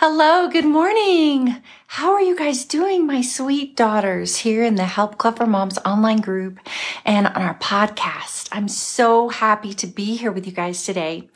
Hello, good morning. How are you guys doing, my sweet daughters, here in the Help Club for Moms online group and on our podcast? I'm so happy to be here with you guys today.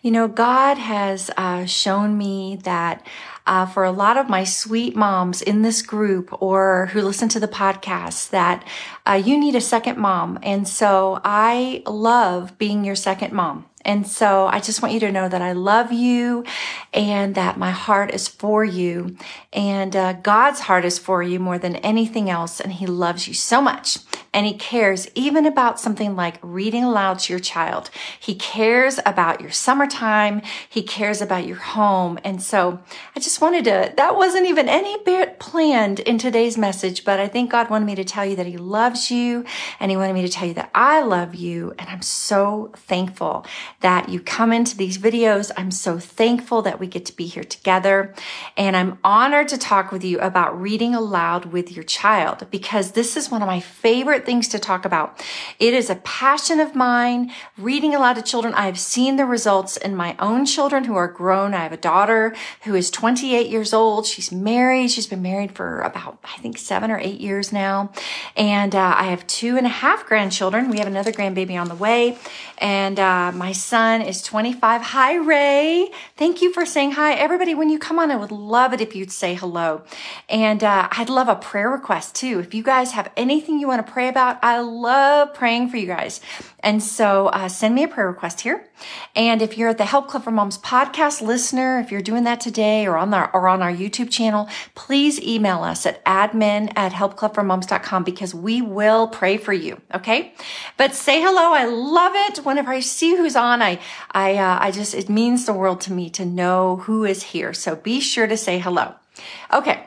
You know, God has uh, shown me that uh, for a lot of my sweet moms in this group or who listen to the podcast that uh, you need a second mom. And so I love being your second mom. And so I just want you to know that I love you and that my heart is for you and uh, God's heart is for you more than anything else. And he loves you so much and he cares even about something like reading aloud to your child. He cares about your summertime. He cares about your home. And so I just wanted to, that wasn't even any bit planned in today's message, but I think God wanted me to tell you that he loves you and he wanted me to tell you that I love you. And I'm so thankful that you come into these videos. I'm so thankful that we get to be here together. And I'm honored to talk with you about reading aloud with your child because this is one of my favorite things to talk about. It is a passion of mine. Reading aloud to children, I have seen the results in my own children who are grown. I have a daughter who is 28 years old. She's married. She's been married for about, I think, seven or eight years now. And uh, I have two and a half grandchildren. We have another grandbaby on the way. And uh, my son is 25. Hi, Ray. Thank you for saying hi. Everybody, when you come on, I would love it if you'd say hello. And uh, I'd love a prayer request too. If you guys have anything you want to pray about, I love praying for you guys. And so uh, send me a prayer request here. And if you're at the Help Club for Moms podcast listener, if you're doing that today or on our, or on our YouTube channel, please email us at admin at helpclubformoms.com because we will pray for you. Okay. But say hello. I love it. Whenever I see who's on, I, I, uh, I just, it means the world to me to know who is here. So be sure to say hello. Okay.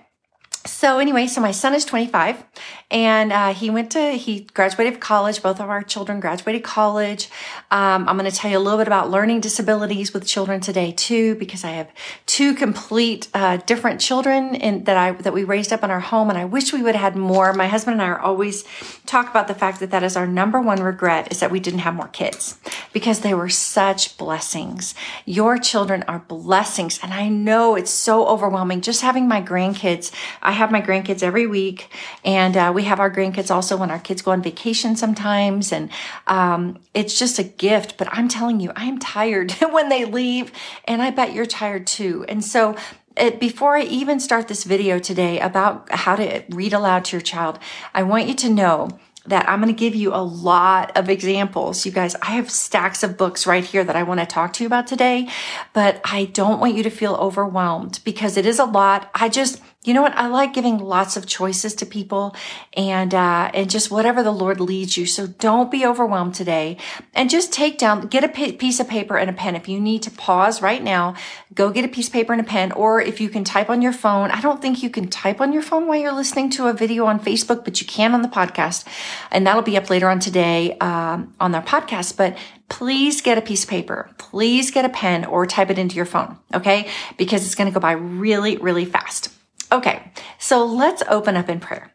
So anyway, so my son is 25 and uh, he went to he graduated college both of our children graduated college. Um, i'm going to tell you a little bit about learning disabilities with children today too because i have two complete uh, different children in, that i that we raised up in our home and i wish we would have had more. My husband and i are always talk about the fact that that is our number one regret is that we didn't have more kids because they were such blessings. Your children are blessings and i know it's so overwhelming just having my grandkids. I have my grandkids every week and uh, we have our grandkids also when our kids go on vacation sometimes. And um, it's just a gift. But I'm telling you, I'm tired when they leave. And I bet you're tired too. And so it, before I even start this video today about how to read aloud to your child, I want you to know that I'm going to give you a lot of examples. You guys, I have stacks of books right here that I want to talk to you about today, but I don't want you to feel overwhelmed because it is a lot. I just, you know what? I like giving lots of choices to people and, uh, and just whatever the Lord leads you. So don't be overwhelmed today and just take down, get a piece of paper and a pen. If you need to pause right now, go get a piece of paper and a pen, or if you can type on your phone. I don't think you can type on your phone while you're listening to a video on Facebook, but you can on the podcast. And that'll be up later on today, um, on their podcast. But please get a piece of paper. Please get a pen or type it into your phone. Okay. Because it's going to go by really, really fast. Okay, so let's open up in prayer.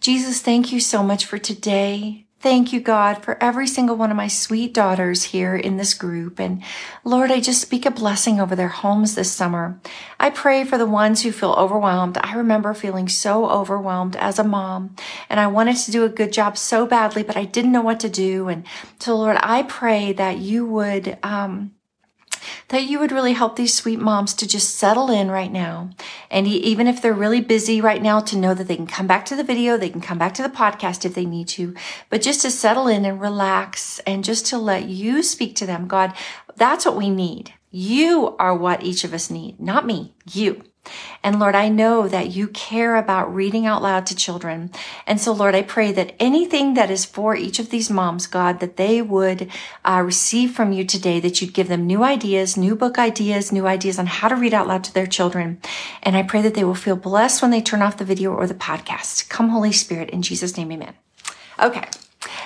Jesus, thank you so much for today. Thank you, God, for every single one of my sweet daughters here in this group. And Lord, I just speak a blessing over their homes this summer. I pray for the ones who feel overwhelmed. I remember feeling so overwhelmed as a mom, and I wanted to do a good job so badly, but I didn't know what to do. And so, Lord, I pray that you would, um, that you would really help these sweet moms to just settle in right now. And even if they're really busy right now, to know that they can come back to the video, they can come back to the podcast if they need to, but just to settle in and relax and just to let you speak to them. God, that's what we need. You are what each of us need, not me, you. And Lord, I know that you care about reading out loud to children. And so, Lord, I pray that anything that is for each of these moms, God, that they would uh, receive from you today, that you'd give them new ideas, new book ideas, new ideas on how to read out loud to their children. And I pray that they will feel blessed when they turn off the video or the podcast. Come, Holy Spirit, in Jesus' name, amen. Okay.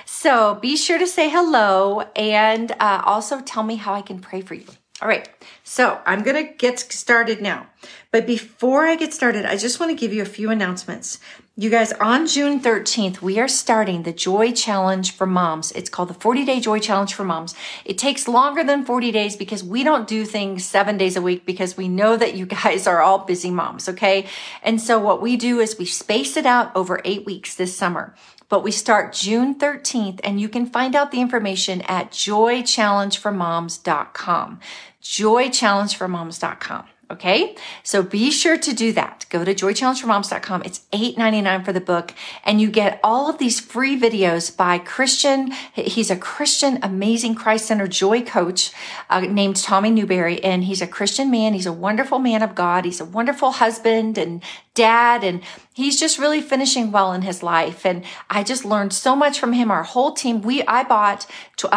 So be sure to say hello and uh, also tell me how I can pray for you. All right, so I'm going to get started now. But before I get started, I just want to give you a few announcements. You guys, on June 13th, we are starting the Joy Challenge for Moms. It's called the 40 Day Joy Challenge for Moms. It takes longer than 40 days because we don't do things seven days a week because we know that you guys are all busy moms, okay? And so what we do is we space it out over eight weeks this summer but we start June 13th and you can find out the information at joychallengeformoms.com joychallengeformoms.com. Okay. So be sure to do that. Go to joychallengeformoms.com. It's $8.99 for the book and you get all of these free videos by Christian. He's a Christian, amazing Christ Center joy coach uh, named Tommy Newberry. And he's a Christian man. He's a wonderful man of God. He's a wonderful husband and dad and he's just really finishing well in his life. And i just learned so much from him. Our whole team we i bought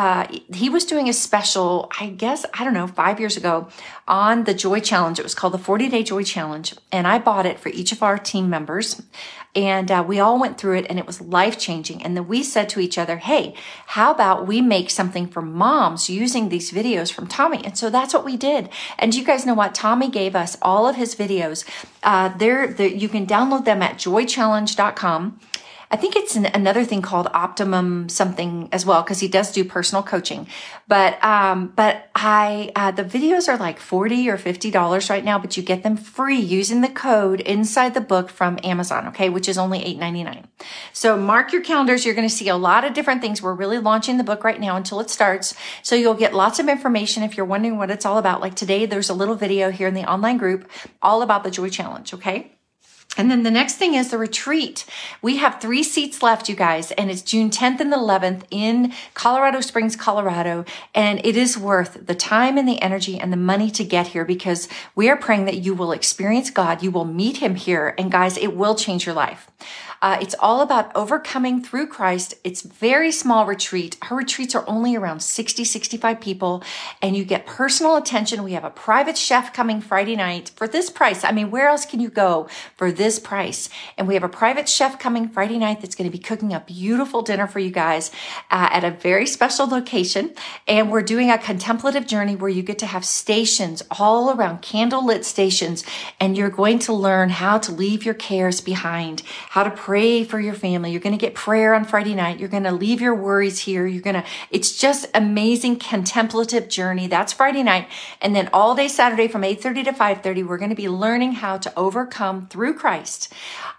uh, he was doing a special i guess i don't know five years ago on the joy challenge. It was called the 40 day joy challenge. And i bought it for each of our team members and uh, we all went through it and it was life changing. And then we said to each other, Hey, how about we make something for moms using these videos from Tommy? And so that's what we did. And you guys know what? Tommy gave us all of his videos. Uh, there, you can download them at joychallenge.com. I think it's an, another thing called Optimum something as well because he does do personal coaching. But um, but I uh, the videos are like forty or fifty dollars right now, but you get them free using the code inside the book from Amazon. Okay, which is only eight ninety nine. So mark your calendars. You're going to see a lot of different things. We're really launching the book right now until it starts. So you'll get lots of information if you're wondering what it's all about. Like today, there's a little video here in the online group all about the Joy Challenge. Okay. And then the next thing is the retreat. We have three seats left, you guys, and it's June 10th and 11th in Colorado Springs, Colorado. And it is worth the time and the energy and the money to get here because we are praying that you will experience God. You will meet him here. And guys, it will change your life. Uh, it's all about overcoming through Christ. It's very small retreat. Our retreats are only around 60, 65 people and you get personal attention. We have a private chef coming Friday night for this price. I mean, where else can you go for this price? And we have a private chef coming Friday night that's going to be cooking a beautiful dinner for you guys uh, at a very special location. And we're doing a contemplative journey where you get to have stations all around candle lit stations and you're going to learn how to leave your cares behind, how to pray pray for your family. You're going to get prayer on Friday night. You're going to leave your worries here. You're going to, it's just amazing contemplative journey. That's Friday night. And then all day Saturday from 8.30 to 5.30, we're going to be learning how to overcome through Christ.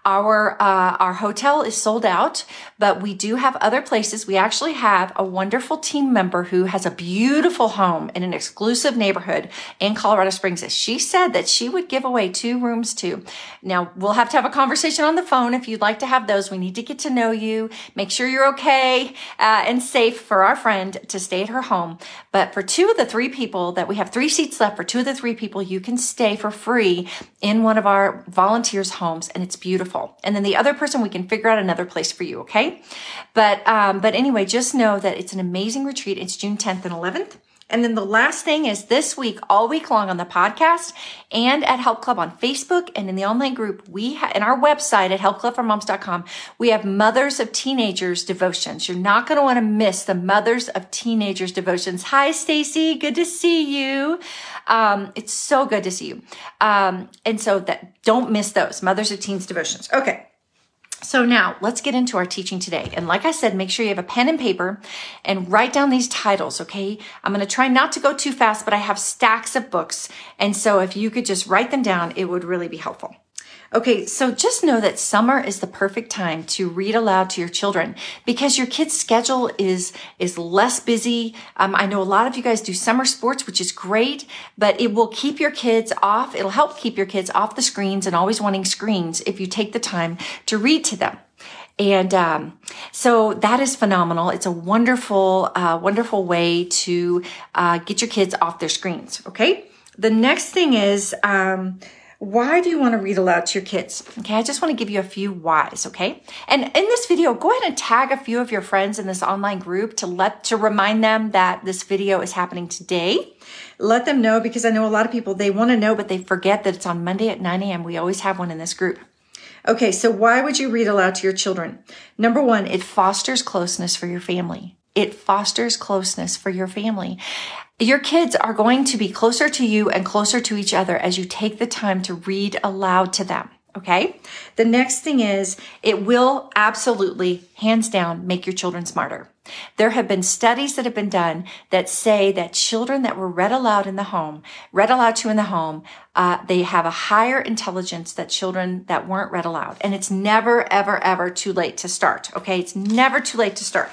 Our, uh, our hotel is sold out, but we do have other places. We actually have a wonderful team member who has a beautiful home in an exclusive neighborhood in Colorado Springs she said that she would give away two rooms to. Now we'll have to have a conversation on the phone if you'd like to to have those. We need to get to know you, make sure you're okay uh, and safe for our friend to stay at her home. But for two of the three people that we have three seats left for two of the three people, you can stay for free in one of our volunteers' homes, and it's beautiful. And then the other person, we can figure out another place for you. Okay, but um, but anyway, just know that it's an amazing retreat. It's June 10th and 11th. And then the last thing is this week, all week long on the podcast and at Help Club on Facebook and in the online group, we have, in our website at helpclubformoms.com, we have Mothers of Teenagers devotions. You're not going to want to miss the Mothers of Teenagers devotions. Hi, Stacy. Good to see you. Um, it's so good to see you. Um, and so that don't miss those Mothers of Teens devotions. Okay. So now let's get into our teaching today. And like I said, make sure you have a pen and paper and write down these titles, okay? I'm going to try not to go too fast, but I have stacks of books. And so if you could just write them down, it would really be helpful. Okay, so just know that summer is the perfect time to read aloud to your children because your kid's schedule is is less busy. Um, I know a lot of you guys do summer sports, which is great, but it will keep your kids off. It'll help keep your kids off the screens and always wanting screens if you take the time to read to them. And um, so that is phenomenal. It's a wonderful, uh, wonderful way to uh, get your kids off their screens. Okay. The next thing is. Um, why do you want to read aloud to your kids? Okay, I just want to give you a few whys, okay? And in this video, go ahead and tag a few of your friends in this online group to let to remind them that this video is happening today. Let them know because I know a lot of people they want to know but they forget that it's on Monday at 9 a.m. We always have one in this group. Okay, so why would you read aloud to your children? Number one, it fosters closeness for your family. It fosters closeness for your family. Your kids are going to be closer to you and closer to each other as you take the time to read aloud to them. Okay. The next thing is it will absolutely, hands down, make your children smarter. There have been studies that have been done that say that children that were read aloud in the home, read aloud to in the home, uh, they have a higher intelligence than children that weren't read aloud. And it's never, ever, ever too late to start. Okay. It's never too late to start.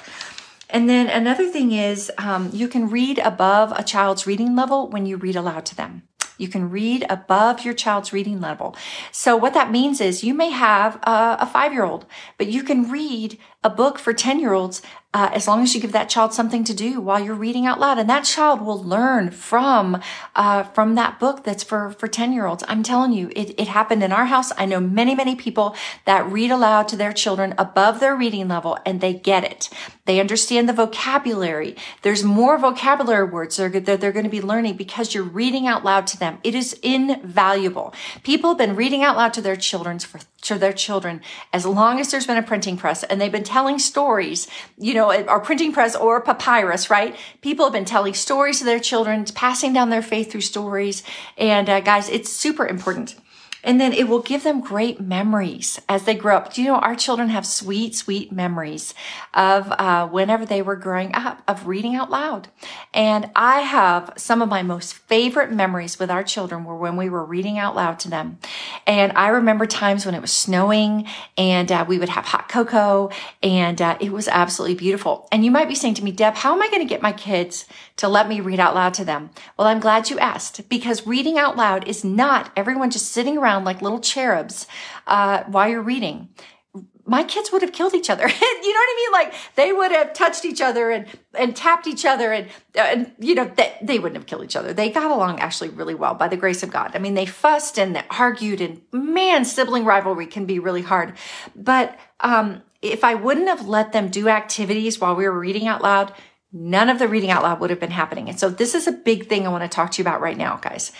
And then another thing is um, you can read above a child's reading level when you read aloud to them. You can read above your child's reading level. So what that means is you may have a, a five year old, but you can read a book for 10 year olds uh, as long as you give that child something to do while you're reading out loud. And that child will learn from uh, from that book that's for for 10 year olds i'm telling you it, it happened in our house. I know many many people that read aloud to their children above their reading level and they get it. They understand the vocabulary. There's more vocabulary words that they're, they're going to be learning because you're reading out loud to them. It is invaluable. People have been reading out loud to their children for to their children as long as there's been a printing press and they've been telling stories, you know, or printing press or papyrus, right? People have been telling stories to their children, passing down their faith through stories. And uh, guys, it's super important. And then it will give them great memories as they grow up. Do you know our children have sweet, sweet memories of uh, whenever they were growing up of reading out loud. And I have some of my most favorite memories with our children were when we were reading out loud to them. And I remember times when it was snowing and uh, we would have hot cocoa and uh, it was absolutely beautiful. And you might be saying to me, Deb, how am I going to get my kids to let me read out loud to them? Well, I'm glad you asked because reading out loud is not everyone just sitting around like little cherubs uh, while you're reading my kids would have killed each other. you know what I mean? Like they would have touched each other and, and tapped each other and, and, you know, they, they wouldn't have killed each other. They got along actually really well by the grace of God. I mean, they fussed and they argued and man, sibling rivalry can be really hard. But, um, if I wouldn't have let them do activities while we were reading out loud, none of the reading out loud would have been happening. And so this is a big thing I want to talk to you about right now, guys.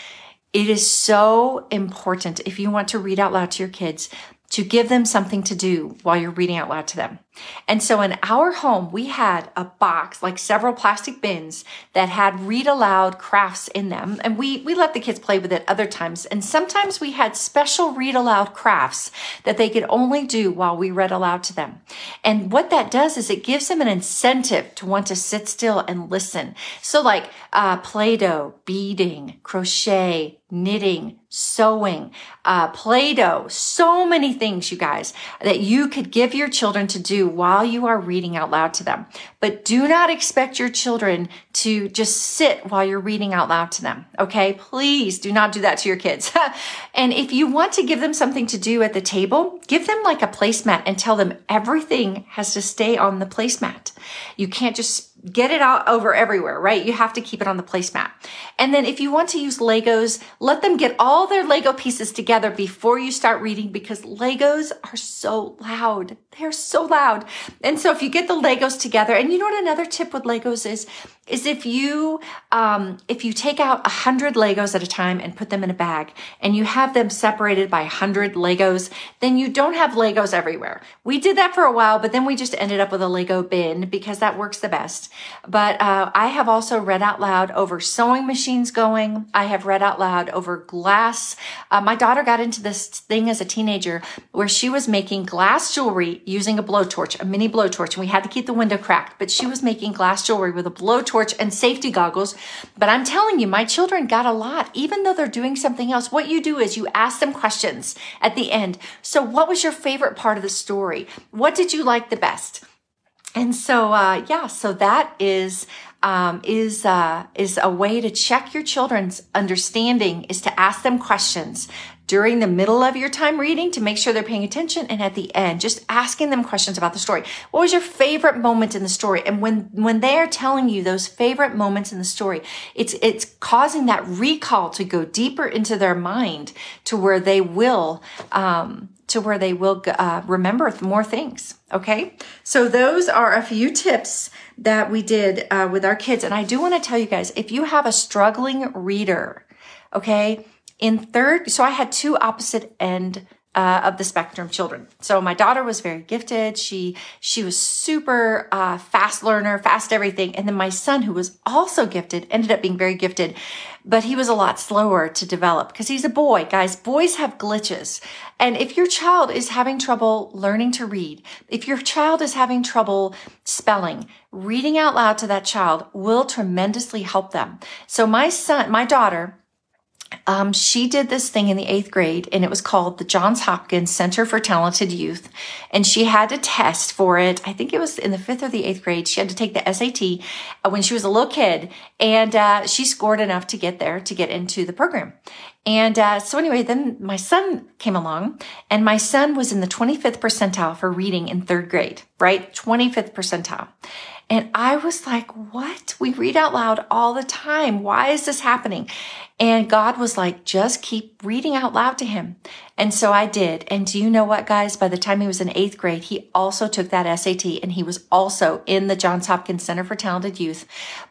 It is so important if you want to read out loud to your kids to give them something to do while you're reading out loud to them. And so in our home, we had a box, like several plastic bins that had read aloud crafts in them. And we, we let the kids play with it other times. And sometimes we had special read aloud crafts that they could only do while we read aloud to them. And what that does is it gives them an incentive to want to sit still and listen. So like, uh, Play-Doh, beading, crochet, knitting, sewing, uh, Play-Doh, so many things, you guys, that you could give your children to do while you are reading out loud to them. But do not expect your children to just sit while you're reading out loud to them. Okay. Please do not do that to your kids. and if you want to give them something to do at the table, give them like a placemat and tell them everything has to stay on the placemat. You can't just get it out over everywhere, right? You have to keep it on the placemat. And then if you want to use Legos, let them get all their Lego pieces together before you start reading because Legos are so loud. They're so loud. And so if you get the Legos together, and you know what another tip with Legos is, is if you um, if you take out a hundred Legos at a time and put them in a bag, and you have them separated by a hundred Legos, then you don't have Legos everywhere. We did that for a while, but then we just ended up with a Lego bin because that works the best. But uh, I have also read out loud over sewing machines going. I have read out loud over glass. Uh, my daughter got into this thing as a teenager where she was making glass jewelry using a blowtorch, a mini blowtorch, and we had to keep the window cracked. But she was making glass jewelry with a blowtorch and safety goggles. But I'm telling you, my children got a lot, even though they're doing something else. What you do is you ask them questions at the end. So, what was your favorite part of the story? What did you like the best? And so, uh, yeah, so that is, um, is, uh, is a way to check your children's understanding is to ask them questions during the middle of your time reading to make sure they're paying attention and at the end just asking them questions about the story what was your favorite moment in the story and when when they are telling you those favorite moments in the story it's it's causing that recall to go deeper into their mind to where they will um, to where they will uh, remember more things. Okay. So those are a few tips that we did uh, with our kids. And I do want to tell you guys, if you have a struggling reader, okay, in third, so I had two opposite end uh, of the spectrum children. So my daughter was very gifted. She she was super uh, fast learner, fast everything. And then my son, who was also gifted, ended up being very gifted, but he was a lot slower to develop because he's a boy. Guys, boys have glitches. And if your child is having trouble learning to read, if your child is having trouble spelling, reading out loud to that child will tremendously help them. So my son, my daughter um, she did this thing in the eighth grade and it was called the Johns Hopkins Center for Talented Youth. And she had to test for it. I think it was in the fifth or the eighth grade. She had to take the SAT uh, when she was a little kid and uh, she scored enough to get there to get into the program. And uh, so anyway, then my son came along and my son was in the 25th percentile for reading in third grade, right? 25th percentile. And I was like, what? We read out loud all the time. Why is this happening? And God was like, just keep reading out loud to him. And so I did. And do you know what, guys? By the time he was in eighth grade, he also took that SAT and he was also in the Johns Hopkins Center for Talented Youth.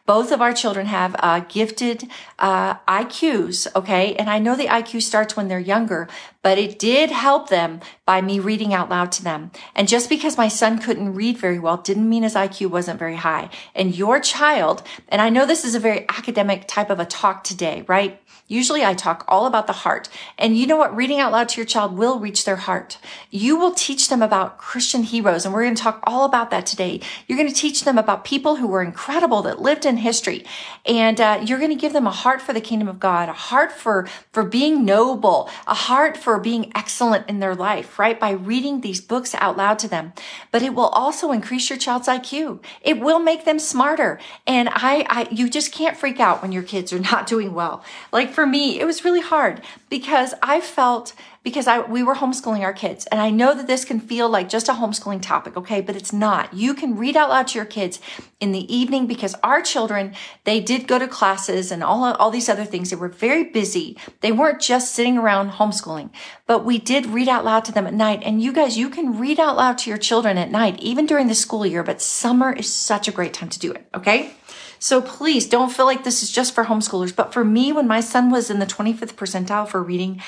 Both of our children have uh, gifted uh, IQs, okay? And I know the IQ starts when they're younger, but it did help them by me reading out loud to them. And just because my son couldn't read very well didn't mean his IQ wasn't very high. And your child, and I know this is a very academic type of a talk today, right? Usually I talk all about the heart. And you know what? Reading out loud to your child will reach their heart. You will teach them about Christian heroes. And we're going to talk all about that today. You're going to teach them about people who were incredible that lived in history. And uh, you're going to give them a heart for the kingdom of God, a heart for, for being noble, a heart for being excellent in their life, right? By reading these books out loud to them. But it will also increase your child's IQ. It will make them smarter. And I, I you just can't freak out when your kids are not doing well. Like for for me, it was really hard because I felt because I we were homeschooling our kids and I know that this can feel like just a homeschooling topic, okay, but it's not. You can read out loud to your kids in the evening because our children, they did go to classes and all all these other things. They were very busy. They weren't just sitting around homeschooling, but we did read out loud to them at night. And you guys, you can read out loud to your children at night even during the school year, but summer is such a great time to do it, okay? So please don't feel like this is just for homeschoolers. But for me, when my son was in the 25th percentile for reading,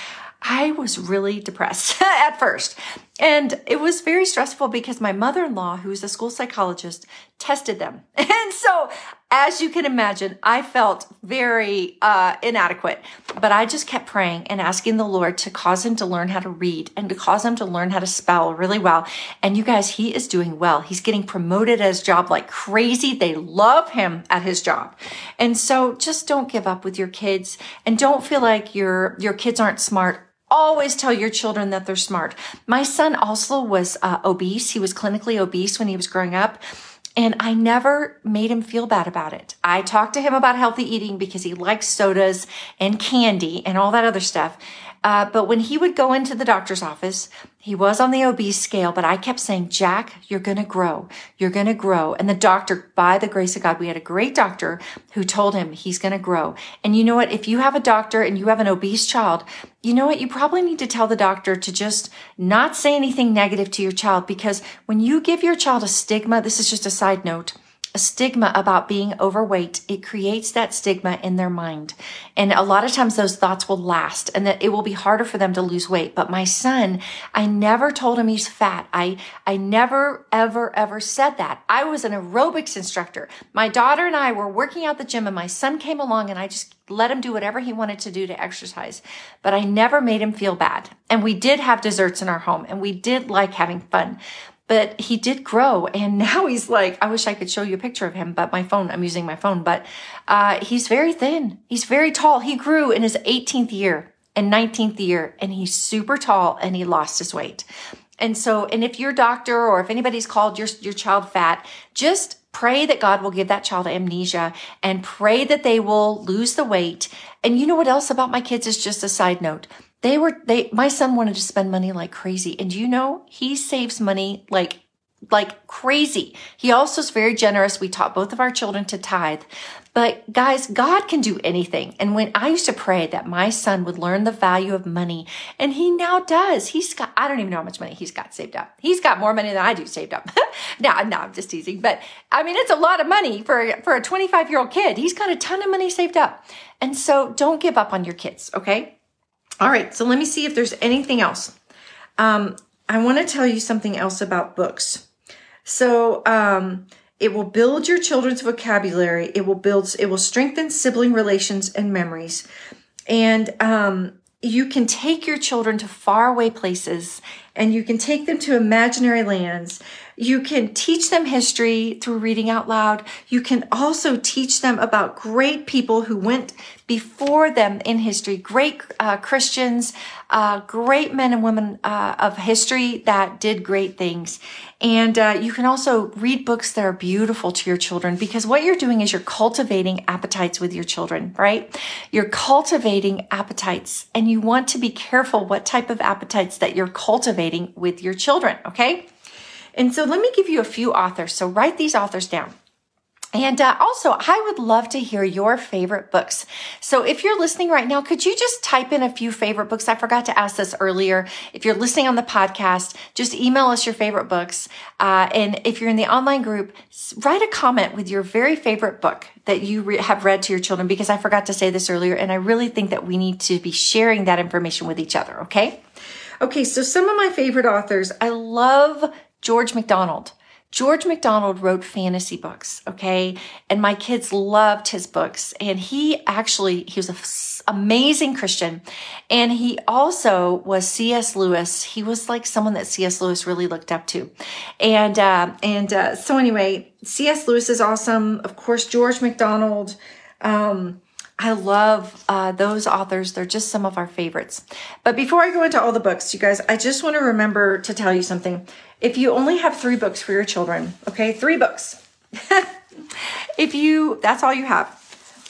I was really depressed at first. And it was very stressful because my mother in law, who is a school psychologist, tested them. And so, as you can imagine, I felt very uh, inadequate. But I just kept praying and asking the Lord to cause him to learn how to read and to cause him to learn how to spell really well. And you guys, he is doing well. He's getting promoted at his job like crazy. They love him at his job. And so just don't give up with your kids and don't feel like your, your kids aren't smart always tell your children that they're smart. My son also was uh, obese. He was clinically obese when he was growing up. And I never made him feel bad about it. I talked to him about healthy eating because he likes sodas and candy and all that other stuff. Uh, but when he would go into the doctor's office, he was on the obese scale, but I kept saying, Jack, you're going to grow. You're going to grow. And the doctor, by the grace of God, we had a great doctor who told him he's going to grow. And you know what? If you have a doctor and you have an obese child, you know what? You probably need to tell the doctor to just not say anything negative to your child because when you give your child a stigma, this is just a side note a stigma about being overweight, it creates that stigma in their mind. And a lot of times those thoughts will last and that it will be harder for them to lose weight. But my son, I never told him he's fat. I, I never, ever, ever said that. I was an aerobics instructor. My daughter and I were working out the gym and my son came along and I just let him do whatever he wanted to do to exercise. But I never made him feel bad. And we did have desserts in our home and we did like having fun but he did grow and now he's like i wish i could show you a picture of him but my phone i'm using my phone but uh, he's very thin. He's very tall. He grew in his 18th year and 19th year and he's super tall and he lost his weight. And so and if your doctor or if anybody's called your, your child fat just pray that god will give that child amnesia and pray that they will lose the weight. And you know what else about my kids is just a side note they were, they, my son wanted to spend money like crazy. And you know, he saves money like, like crazy. He also is very generous. We taught both of our children to tithe. But guys, God can do anything. And when I used to pray that my son would learn the value of money, and he now does. He's got, I don't even know how much money he's got saved up. He's got more money than I do saved up. now, no, I'm just teasing. But I mean, it's a lot of money for, for a 25 year old kid. He's got a ton of money saved up. And so don't give up on your kids, okay? All right, so let me see if there's anything else. Um, I want to tell you something else about books. So, um, it will build your children's vocabulary. It will build, it will strengthen sibling relations and memories. And, um, you can take your children to faraway places and you can take them to imaginary lands you can teach them history through reading out loud. You can also teach them about great people who went before them in history, great uh, Christians, uh, great men and women uh, of history that did great things. And uh, you can also read books that are beautiful to your children because what you're doing is you're cultivating appetites with your children, right? You're cultivating appetites and you want to be careful what type of appetites that you're cultivating with your children, okay? And so let me give you a few authors. So write these authors down. And uh, also, I would love to hear your favorite books. So if you're listening right now, could you just type in a few favorite books? I forgot to ask this earlier. If you're listening on the podcast, just email us your favorite books. Uh, and if you're in the online group, write a comment with your very favorite book that you re- have read to your children because I forgot to say this earlier. And I really think that we need to be sharing that information with each other. Okay. Okay. So some of my favorite authors, I love George MacDonald. George MacDonald wrote fantasy books, okay? And my kids loved his books. And he actually, he was an amazing Christian. And he also was C.S. Lewis. He was like someone that C.S. Lewis really looked up to. And, uh, and, uh, so anyway, C.S. Lewis is awesome. Of course, George MacDonald, um, I love uh, those authors. They're just some of our favorites. But before I go into all the books, you guys, I just want to remember to tell you something. If you only have three books for your children, okay, three books. if you, that's all you have.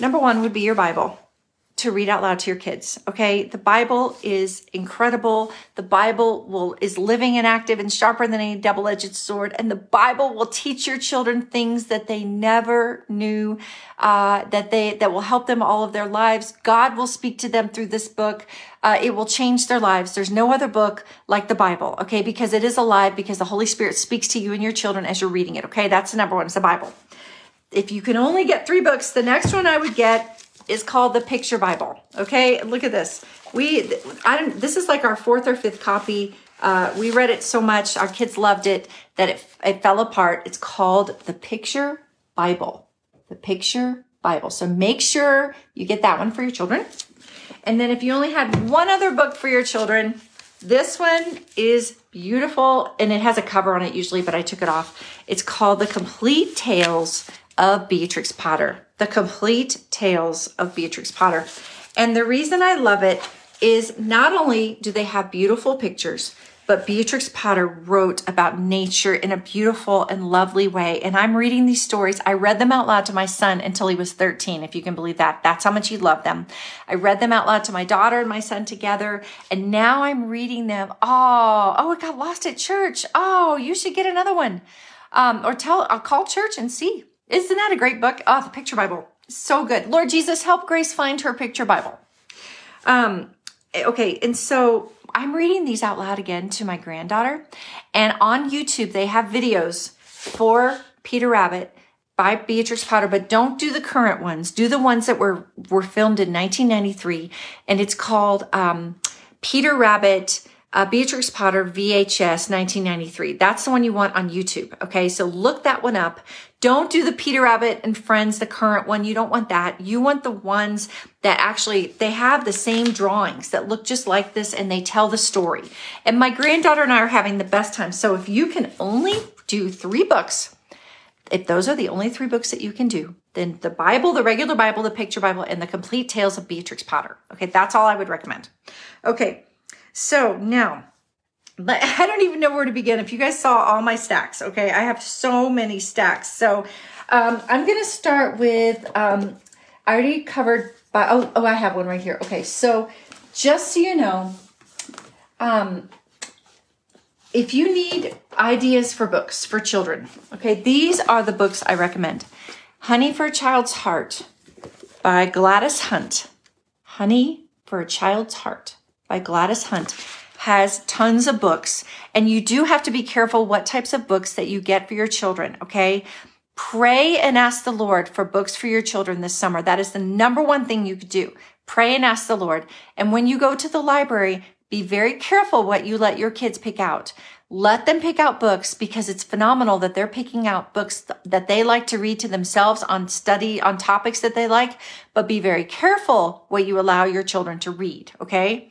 Number one would be your Bible to read out loud to your kids. Okay. The Bible is incredible. The Bible will, is living and active and sharper than any double-edged sword. And the Bible will teach your children things that they never knew, uh, that they, that will help them all of their lives. God will speak to them through this book. Uh, it will change their lives. There's no other book like the Bible. Okay. Because it is alive because the Holy Spirit speaks to you and your children as you're reading it. Okay. That's the number one. It's the Bible. If you can only get three books, the next one I would get is called the Picture Bible. Okay, look at this. We, I don't. This is like our fourth or fifth copy. Uh, we read it so much, our kids loved it that it, it fell apart. It's called the Picture Bible. The Picture Bible. So make sure you get that one for your children. And then if you only had one other book for your children, this one is beautiful and it has a cover on it usually, but I took it off. It's called The Complete Tales of Beatrix Potter. The Complete Tales of Beatrix Potter. And the reason I love it is not only do they have beautiful pictures, but Beatrix Potter wrote about nature in a beautiful and lovely way. And I'm reading these stories. I read them out loud to my son until he was 13, if you can believe that. That's how much he loved them. I read them out loud to my daughter and my son together. And now I'm reading them. Oh, oh, it got lost at church. Oh, you should get another one. Um, or tell, I'll call church and see. Isn't that a great book? Oh, the picture Bible. So good. Lord Jesus, help Grace find her picture Bible. Um, okay. And so I'm reading these out loud again to my granddaughter and on YouTube, they have videos for Peter Rabbit by Beatrix Potter, but don't do the current ones. Do the ones that were, were filmed in 1993. And it's called, um, Peter Rabbit, uh, Beatrix Potter VHS 1993. That's the one you want on YouTube. Okay. So look that one up. Don't do the Peter Rabbit and Friends, the current one. You don't want that. You want the ones that actually, they have the same drawings that look just like this and they tell the story. And my granddaughter and I are having the best time. So if you can only do three books, if those are the only three books that you can do, then the Bible, the regular Bible, the picture Bible, and the complete tales of Beatrix Potter. Okay. That's all I would recommend. Okay. So now, but I don't even know where to begin. If you guys saw all my stacks, okay, I have so many stacks. So um, I'm going to start with, um, I already covered, by, oh, oh, I have one right here. Okay, so just so you know, um, if you need ideas for books for children, okay, these are the books I recommend. Honey for a Child's Heart by Gladys Hunt. Honey for a Child's Heart by Gladys Hunt has tons of books and you do have to be careful what types of books that you get for your children. Okay. Pray and ask the Lord for books for your children this summer. That is the number one thing you could do. Pray and ask the Lord. And when you go to the library, be very careful what you let your kids pick out. Let them pick out books because it's phenomenal that they're picking out books th- that they like to read to themselves on study on topics that they like, but be very careful what you allow your children to read. Okay.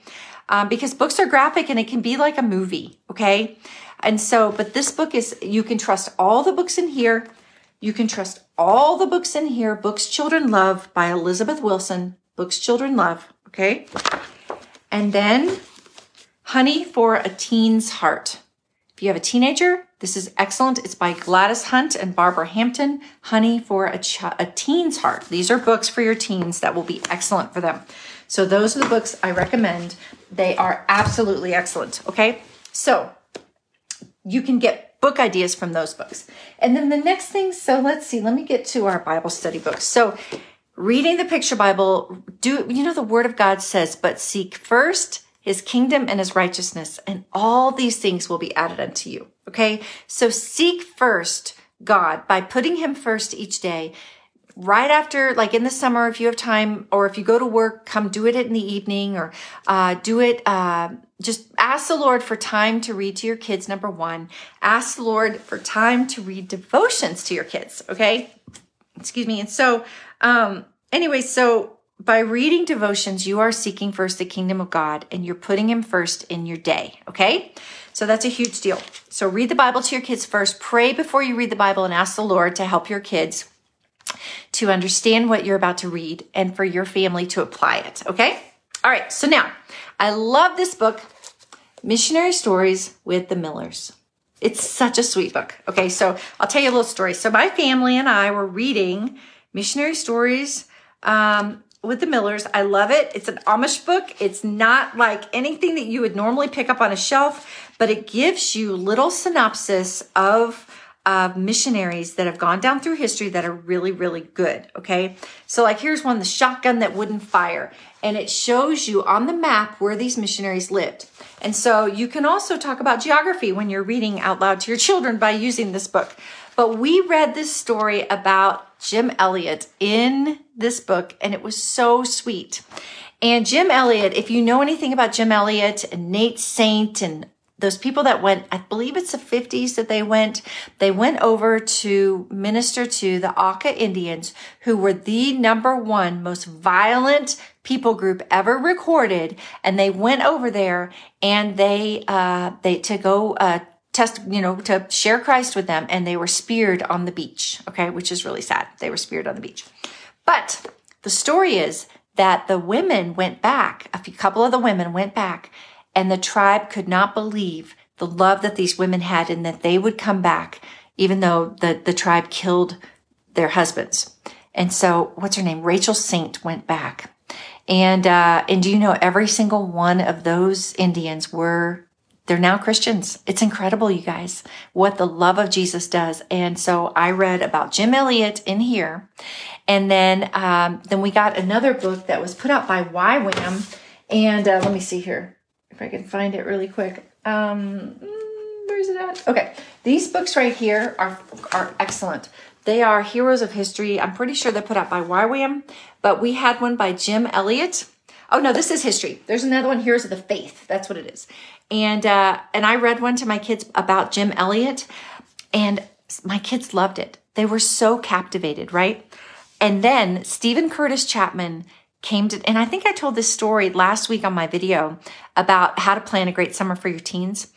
Um, because books are graphic and it can be like a movie. Okay. And so, but this book is, you can trust all the books in here. You can trust all the books in here. Books Children Love by Elizabeth Wilson. Books Children Love. Okay. And then Honey for a Teen's Heart. If you have a teenager, this is excellent. It's by Gladys Hunt and Barbara Hampton. Honey for a, ch- a Teen's Heart. These are books for your teens that will be excellent for them. So those are the books I recommend. They are absolutely excellent. Okay. So you can get book ideas from those books. And then the next thing, so let's see, let me get to our Bible study books. So reading the picture Bible, do, you know, the word of God says, but seek first his kingdom and his righteousness, and all these things will be added unto you. Okay. So seek first God by putting him first each day right after, like in the summer, if you have time, or if you go to work, come do it in the evening, or uh, do it. Uh, just ask the Lord for time to read to your kids. Number one, ask the Lord for time to read devotions to your kids. Okay, excuse me. And so, um, anyway, so by reading devotions, you are seeking first the kingdom of God, and you're putting Him first in your day. Okay. So that's a huge deal. So read the Bible to your kids first. Pray before you read the Bible and ask the Lord to help your kids to understand what you're about to read and for your family to apply it. Okay. All right. So now I love this book, Missionary Stories with the Millers. It's such a sweet book. Okay. So I'll tell you a little story. So my family and I were reading Missionary Stories, um, with the Millers. I love it. It's an Amish book. It's not like anything that you would normally pick up on a shelf, but it gives you little synopsis of of missionaries that have gone down through history that are really, really good. Okay. So like here's one, the shotgun that wouldn't fire. And it shows you on the map where these missionaries lived. And so you can also talk about geography when you're reading out loud to your children by using this book. But we read this story about Jim Elliot in this book and it was so sweet. And Jim Elliot, if you know anything about Jim Elliot and Nate Saint and those people that went, I believe it's the 50s that they went, they went over to minister to the Auca Indians, who were the number one most violent people group ever recorded. And they went over there and they, uh, they, to go, uh, test, you know, to share Christ with them. And they were speared on the beach. Okay. Which is really sad. They were speared on the beach. But the story is that the women went back. A few, couple of the women went back and the tribe could not believe the love that these women had and that they would come back, even though the, the tribe killed their husbands. And so, what's her name? Rachel Saint went back. And, uh, and do you know every single one of those Indians were, they're now Christians. It's incredible, you guys, what the love of Jesus does. And so I read about Jim Elliot in here. And then, um, then we got another book that was put out by YWAM. And, uh, let me see here if I can find it really quick. Um, mm, where's it at? Okay, these books right here are are excellent. They are heroes of history. I'm pretty sure they're put out by YWAM, but we had one by Jim Elliot. Oh no, this is history. There's another one, Heroes of the Faith. That's what it is. And uh, and I read one to my kids about Jim Elliot, and my kids loved it. They were so captivated, right? And then Steven Curtis Chapman came to, and I think I told this story last week on my video about how to plan a great summer for your teens.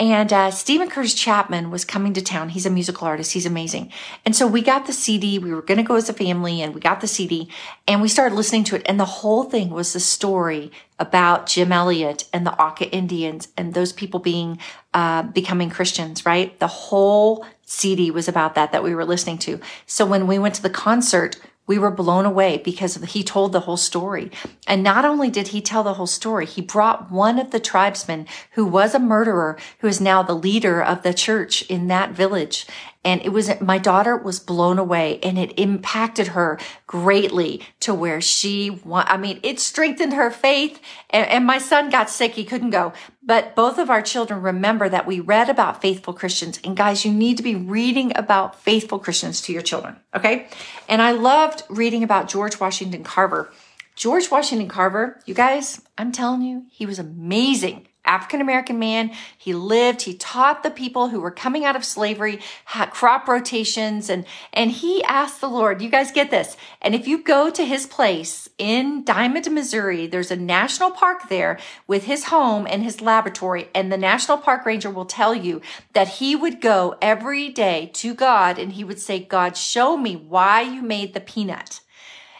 And uh, Steven Curtis Chapman was coming to town. He's a musical artist. He's amazing. And so we got the CD. We were going to go as a family and we got the CD and we started listening to it. And the whole thing was the story about Jim Elliot and the Auca Indians and those people being, uh, becoming Christians, right? The whole CD was about that, that we were listening to. So when we went to the concert, we were blown away because he told the whole story. And not only did he tell the whole story, he brought one of the tribesmen who was a murderer, who is now the leader of the church in that village. And it was, my daughter was blown away and it impacted her greatly to where she, I mean, it strengthened her faith. And, and my son got sick. He couldn't go. But both of our children remember that we read about faithful Christians. And guys, you need to be reading about faithful Christians to your children. Okay. And I loved reading about George Washington Carver. George Washington Carver, you guys, I'm telling you, he was amazing African American man. He lived, he taught the people who were coming out of slavery, had crop rotations, and, and he asked the Lord, you guys get this. And if you go to his place in Diamond, Missouri, there's a national park there with his home and his laboratory. And the national park ranger will tell you that he would go every day to God and he would say, God, show me why you made the peanut.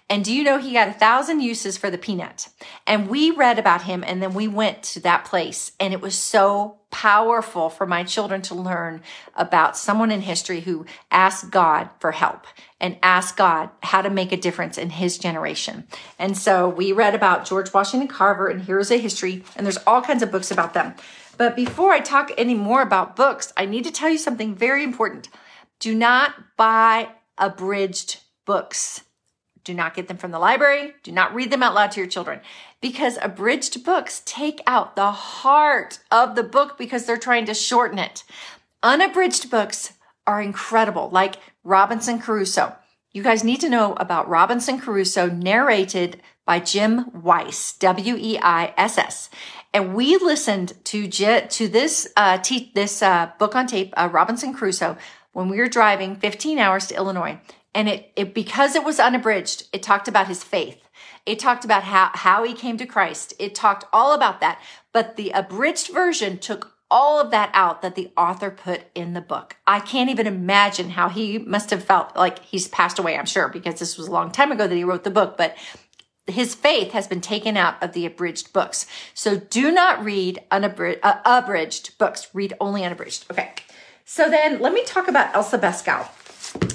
And do you know he got a thousand uses for the peanut? And we read about him and then we went to that place and it was so powerful for my children to learn about someone in history who asked God for help and asked God how to make a difference in his generation. And so we read about George Washington Carver and Heroes of History and there's all kinds of books about them. But before I talk any more about books, I need to tell you something very important. Do not buy abridged books do not get them from the library. Do not read them out loud to your children because abridged books take out the heart of the book because they're trying to shorten it. Unabridged books are incredible, like Robinson Crusoe. You guys need to know about Robinson Crusoe narrated by Jim Weiss, W-E-I-S-S. And we listened to to this uh, this uh, book on tape, uh, Robinson Crusoe, when we were driving 15 hours to Illinois. And it, it, because it was unabridged, it talked about his faith. It talked about how, how he came to Christ. It talked all about that. But the abridged version took all of that out that the author put in the book. I can't even imagine how he must have felt like he's passed away, I'm sure, because this was a long time ago that he wrote the book, but his faith has been taken out of the abridged books. So do not read unabridged, uh, abridged books. Read only unabridged. Okay. So then let me talk about Elsa Beskow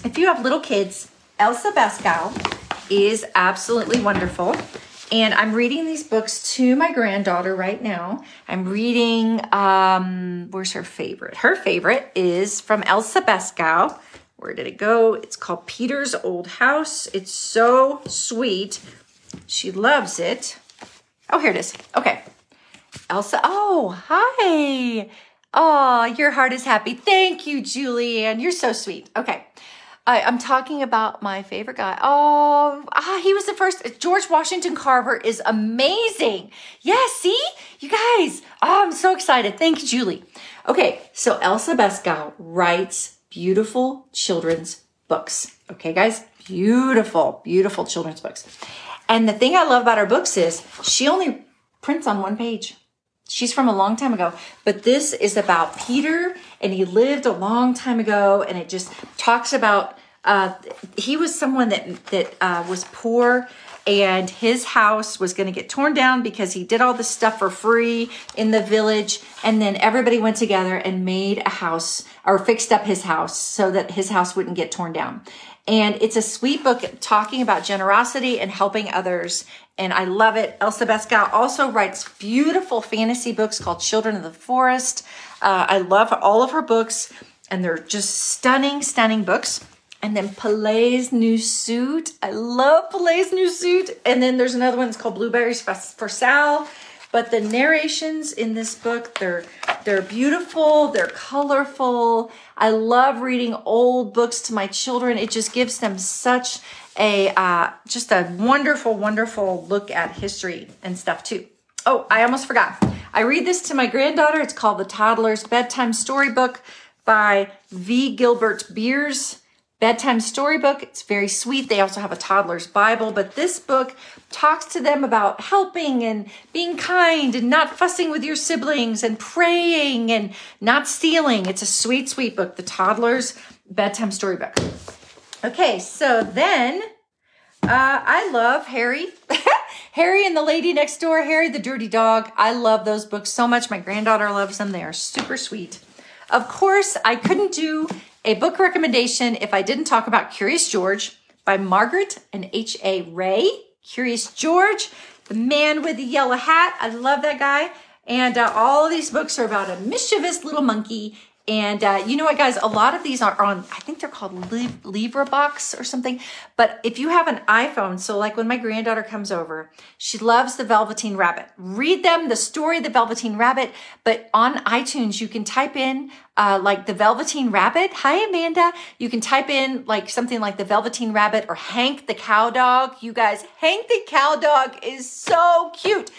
if you have little kids, Elsa Beskow is absolutely wonderful. And I'm reading these books to my granddaughter right now. I'm reading, um, where's her favorite? Her favorite is from Elsa Beskow. Where did it go? It's called Peter's Old House. It's so sweet. She loves it. Oh, here it is. Okay. Elsa, oh, hi. Oh, your heart is happy. Thank you, Julianne. You're so sweet. Okay. I, am talking about my favorite guy. Oh, ah, he was the first. George Washington Carver is amazing. Yeah, see? You guys. Oh, I'm so excited. Thank you, Julie. Okay, so Elsa Beskow writes beautiful children's books. Okay, guys? Beautiful, beautiful children's books. And the thing I love about her books is she only prints on one page. She's from a long time ago, but this is about Peter and he lived a long time ago and it just talks about uh, he was someone that that uh, was poor and his house was going to get torn down because he did all this stuff for free in the village and then everybody went together and made a house or fixed up his house so that his house wouldn't get torn down and it's a sweet book talking about generosity and helping others and I love it. Elsa Beskow also writes beautiful fantasy books called Children of the Forest. Uh, I love all of her books, and they're just stunning, stunning books. And then Pellé's New Suit. I love Pellé's New Suit. And then there's another one that's called Blueberries for, for Sal. But the narrations in this book, they're they're beautiful, they're colorful. I love reading old books to my children. It just gives them such a uh, just a wonderful, wonderful look at history and stuff too. Oh, I almost forgot. I read this to my granddaughter. It's called The Toddler's Bedtime Storybook by V. Gilbert Beers bedtime storybook. It's very sweet. They also have a toddler's Bible, but this book talks to them about helping and being kind and not fussing with your siblings and praying and not stealing. It's a sweet, sweet book, the toddler's bedtime storybook. Okay, so then uh, I love Harry. Harry and the Lady Next Door, Harry the Dirty Dog. I love those books so much. My granddaughter loves them. They are super sweet. Of course, I couldn't do a book recommendation if I didn't talk about Curious George by Margaret and H.A. Rey. Curious George, the man with the yellow hat. I love that guy. And uh, all these books are about a mischievous little monkey and uh, you know what, guys? A lot of these are on, I think they're called LibriVox or something. But if you have an iPhone, so like when my granddaughter comes over, she loves the Velveteen Rabbit. Read them, the story of the Velveteen Rabbit. But on iTunes, you can type in uh, like the Velveteen Rabbit. Hi, Amanda. You can type in like something like the Velveteen Rabbit or Hank the Cow Dog. You guys, Hank the Cow Dog is so cute.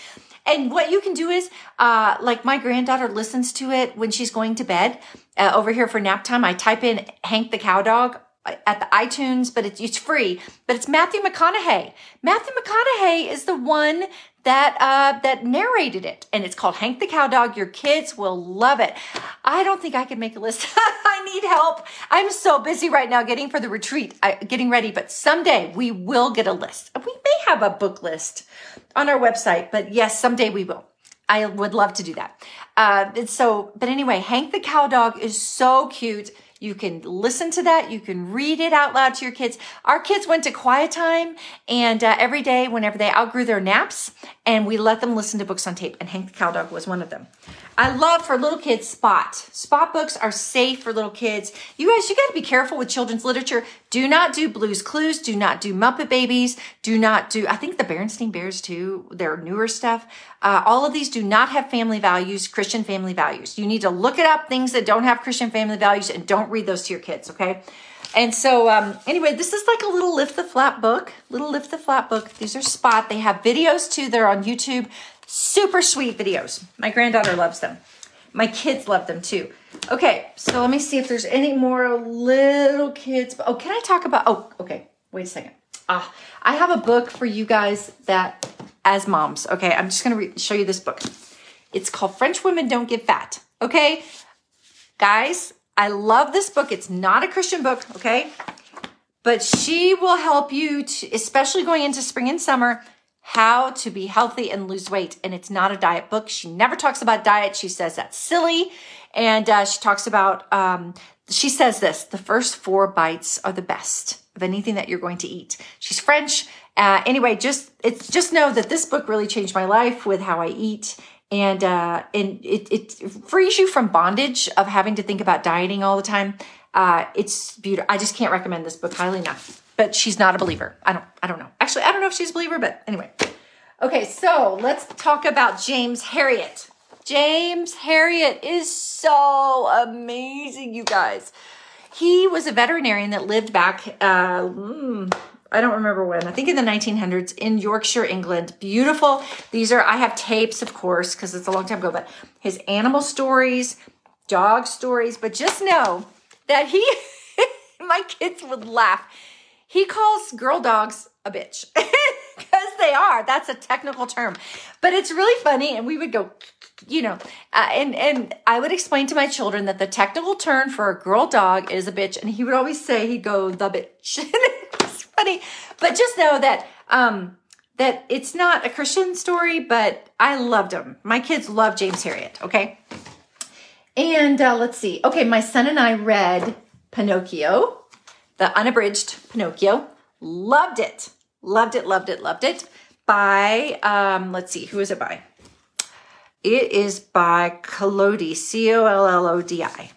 And what you can do is, uh, like my granddaughter listens to it when she's going to bed. Uh, over here for nap time, I type in Hank the Cow Dog at the iTunes, but it's, it's free. But it's Matthew McConaughey. Matthew McConaughey is the one that uh, that narrated it, and it's called Hank the Cow Dog. Your kids will love it. I don't think I could make a list. I need help. I'm so busy right now getting for the retreat, I, getting ready. But someday we will get a list. We may have a book list on our website, but yes, someday we will. I would love to do that. Uh, so, but anyway, Hank the Cow Dog is so cute. You can listen to that. You can read it out loud to your kids. Our kids went to quiet time and uh, every day whenever they outgrew their naps and we let them listen to books on tape and Hank the Cow Dog was one of them. I love for little kids Spot. Spot books are safe for little kids. You guys, you got to be careful with children's literature. Do not do Blues Clues. Do not do Muppet Babies. Do not do, I think the Berenstain Bears too, their newer stuff. Uh, all of these do not have family values, Christian family values. You need to look it up, things that don't have Christian family values, and don't read those to your kids, okay? And so, um, anyway, this is like a little lift the flap book, little lift the flap book. These are Spot. They have videos too. They're on YouTube. Super sweet videos. My granddaughter loves them. My kids love them too. Okay, so let me see if there's any more little kids. Oh, can I talk about? Oh, okay. Wait a second. Ah, I have a book for you guys that, as moms. Okay, I'm just gonna re- show you this book. It's called French Women Don't Get Fat. Okay, guys, I love this book. It's not a Christian book. Okay, but she will help you to, especially going into spring and summer how to be healthy and lose weight. And it's not a diet book. She never talks about diet. She says that's silly. And uh, she talks about, um, she says this the first four bites are the best of anything that you're going to eat. She's French. Uh, anyway, just it's just know that this book really changed my life with how I eat, and uh, and it, it frees you from bondage of having to think about dieting all the time. Uh, it's beautiful. I just can't recommend this book highly enough but she's not a believer. I don't I don't know. Actually, I don't know if she's a believer, but anyway. Okay, so let's talk about James Herriot. James Herriot is so amazing, you guys. He was a veterinarian that lived back uh, mm, I don't remember when. I think in the 1900s in Yorkshire, England. Beautiful. These are I have tapes, of course, because it's a long time ago, but his animal stories, dog stories, but just know that he my kids would laugh he calls girl dogs a bitch because they are. That's a technical term, but it's really funny. And we would go, you know, uh, and and I would explain to my children that the technical term for a girl dog is a bitch, and he would always say he'd go the bitch. it's funny, but just know that um, that it's not a Christian story, but I loved him. My kids love James Herriot. Okay, and uh, let's see. Okay, my son and I read Pinocchio the unabridged Pinocchio. Loved it. Loved it, loved it, loved it. By, um, let's see, who is it by? It is by Collodi, C O L L O D I.